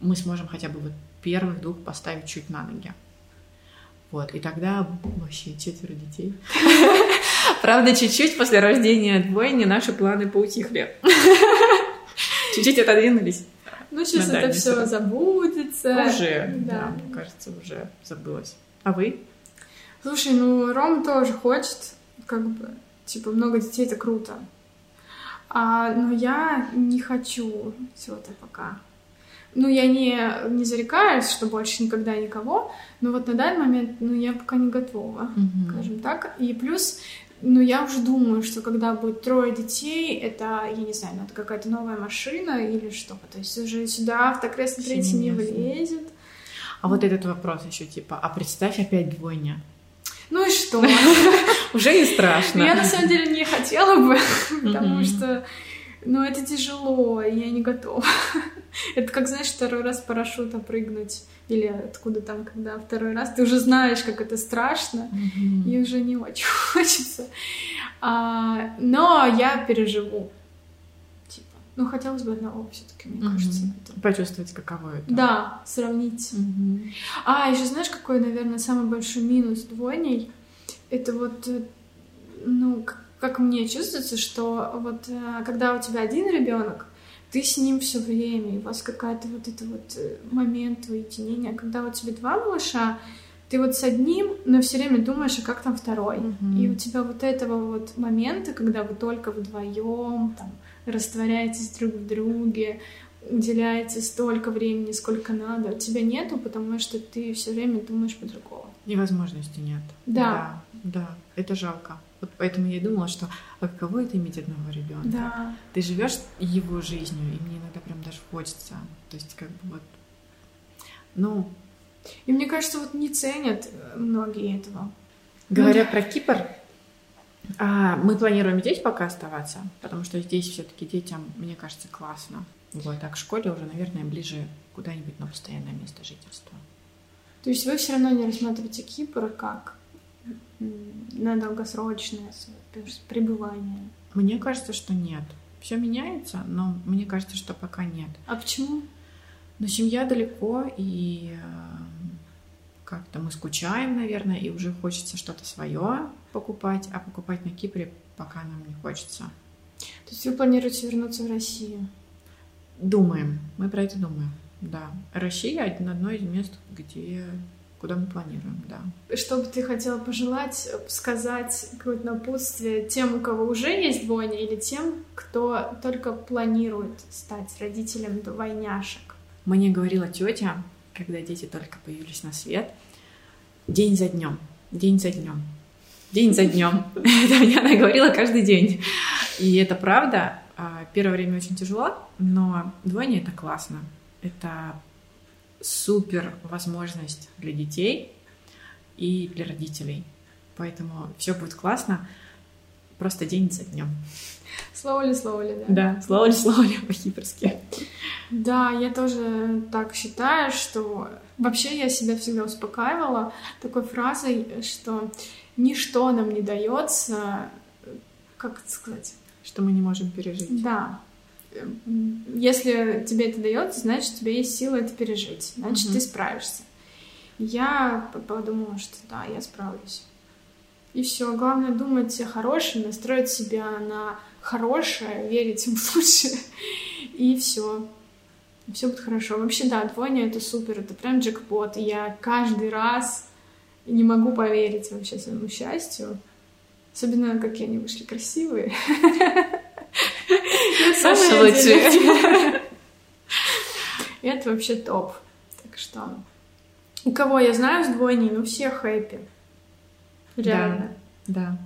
мы сможем хотя бы вот первых двух поставить чуть на ноги. Вот, и тогда вообще четверо детей. Правда, чуть-чуть после рождения двойни наши планы поутихли. Чуть-чуть отодвинулись. Ну, сейчас это все забудется. Уже, да, мне кажется, уже забылось. А вы? Слушай, ну Ром тоже хочет, как бы, типа, много детей это круто. А, но я не хочу чего-то пока. Ну, я не, не зарекаюсь, что больше никогда никого, но вот на данный момент, ну, я пока не готова, Мгм. скажем так. И плюс, ну, я уже думаю, что когда будет трое детей, это, я не знаю, ну, это какая-то новая машина или что. То есть уже сюда автокресло третье не влезет. А вот этот вопрос еще типа, а представь опять двойня. Ну и что? Уже не страшно. Я на самом деле не хотела бы, потому что, ну, это тяжело, я не готова. Это как, знаешь, второй раз с парашюта прыгнуть. Или откуда там, когда второй раз. Ты уже знаешь, как это страшно, и уже не очень хочется. А, но я переживу. Ну, хотелось бы одного все таки мне Мгм. кажется. это. Почувствовать, каково это. Да, сравнить. Мгм. А, еще знаешь, какой, наверное, самый большой минус двойней? Это вот, э, ну, как мне чувствуется, что вот э, когда у тебя один ребенок, ты с ним все время, и у вас какая-то вот это вот э, момент уединения. А Когда у тебя два малыша, ты вот с одним, но все время думаешь, а как там второй? Мгм. И у тебя вот этого вот момента, когда вы только вдвоем там растворяетесь друг в друге, уделяете столько времени, сколько надо, у тебя нету, потому что ты все время думаешь по-другому. И возможности нет. Да. да. да. Это жалко. Вот поэтому я и думала, что а каково это иметь одного ребенка? Да. Ты живешь его жизнью, и мне иногда прям даже хочется. То есть, как бы вот. Ну, И мне кажется, вот не ценят э, многие этого. говоря про Кипр, а, мы планируем здесь пока оставаться, потому что здесь все-таки детям, мне кажется, классно. Вот, а к школе уже, наверное, ближе куда-нибудь на постоянное место жительства. То есть вы все равно не рассматриваете Кипр как на долгосрочное пребывание. Мне кажется, что нет. Все меняется, но мне кажется, что пока нет. А почему? Но семья далеко, и э, как-то мы скучаем, наверное, и уже хочется что-то свое покупать, а покупать на Кипре пока нам не хочется. То есть вы планируете вернуться в Россию? Думаем, мы про это думаем, да. Россия одно из мест, где куда мы планируем, да. Что бы ты хотела пожелать, сказать какое-то напутствие тем, у кого уже есть двойня, или тем, кто только планирует стать родителем двойняшек? Мне говорила тетя, когда дети только появились на свет, день за днем, день за днем, день за днем. Это мне она говорила каждый день. И это правда. А, Первое время очень тяжело, но двойня это классно. Это супер возможность для детей и для родителей. Поэтому все будет классно. Просто день за днем. Слово ли, слово ли, да? Да, слово ли, слово ли по-кипрски. Да, я тоже так считаю, что вообще я себя всегда успокаивала такой фразой, что ничто нам не дается, как это сказать, Что мы не можем пережить. да. М, Если тебе это дается, значит, у тебя есть сила это пережить, значит, Мгм. ты справишься. Я подумала, что да, я справлюсь. И все. Главное думать о хорошем, настроить себя на хорошее, верить в лучшее. И все. Все будет хорошо. Вообще, да, двойня это супер, это прям джекпот. Я каждый раз не могу поверить вообще своему счастью. Особенно, какие они вышли красивые. Отдельное. И Это вообще топ. Так что... У кого я знаю с двойней, ну все хэппи. Реально. Да,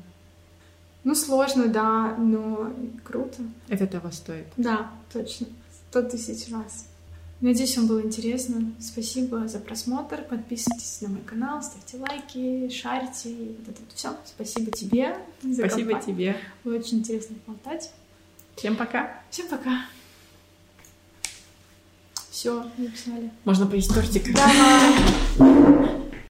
Ну, сложно, да, но круто. это того стоит. Да, точно. Сто тысяч раз. Надеюсь, вам было интересно. Спасибо за просмотр. Подписывайтесь на мой канал, ставьте лайки, шарите. И вот это все. Спасибо тебе. за Спасибо компанию. тебе. Было очень интересно болтать. Всем пока. Всем пока. Все, написали. Можно поесть тортик. Давай.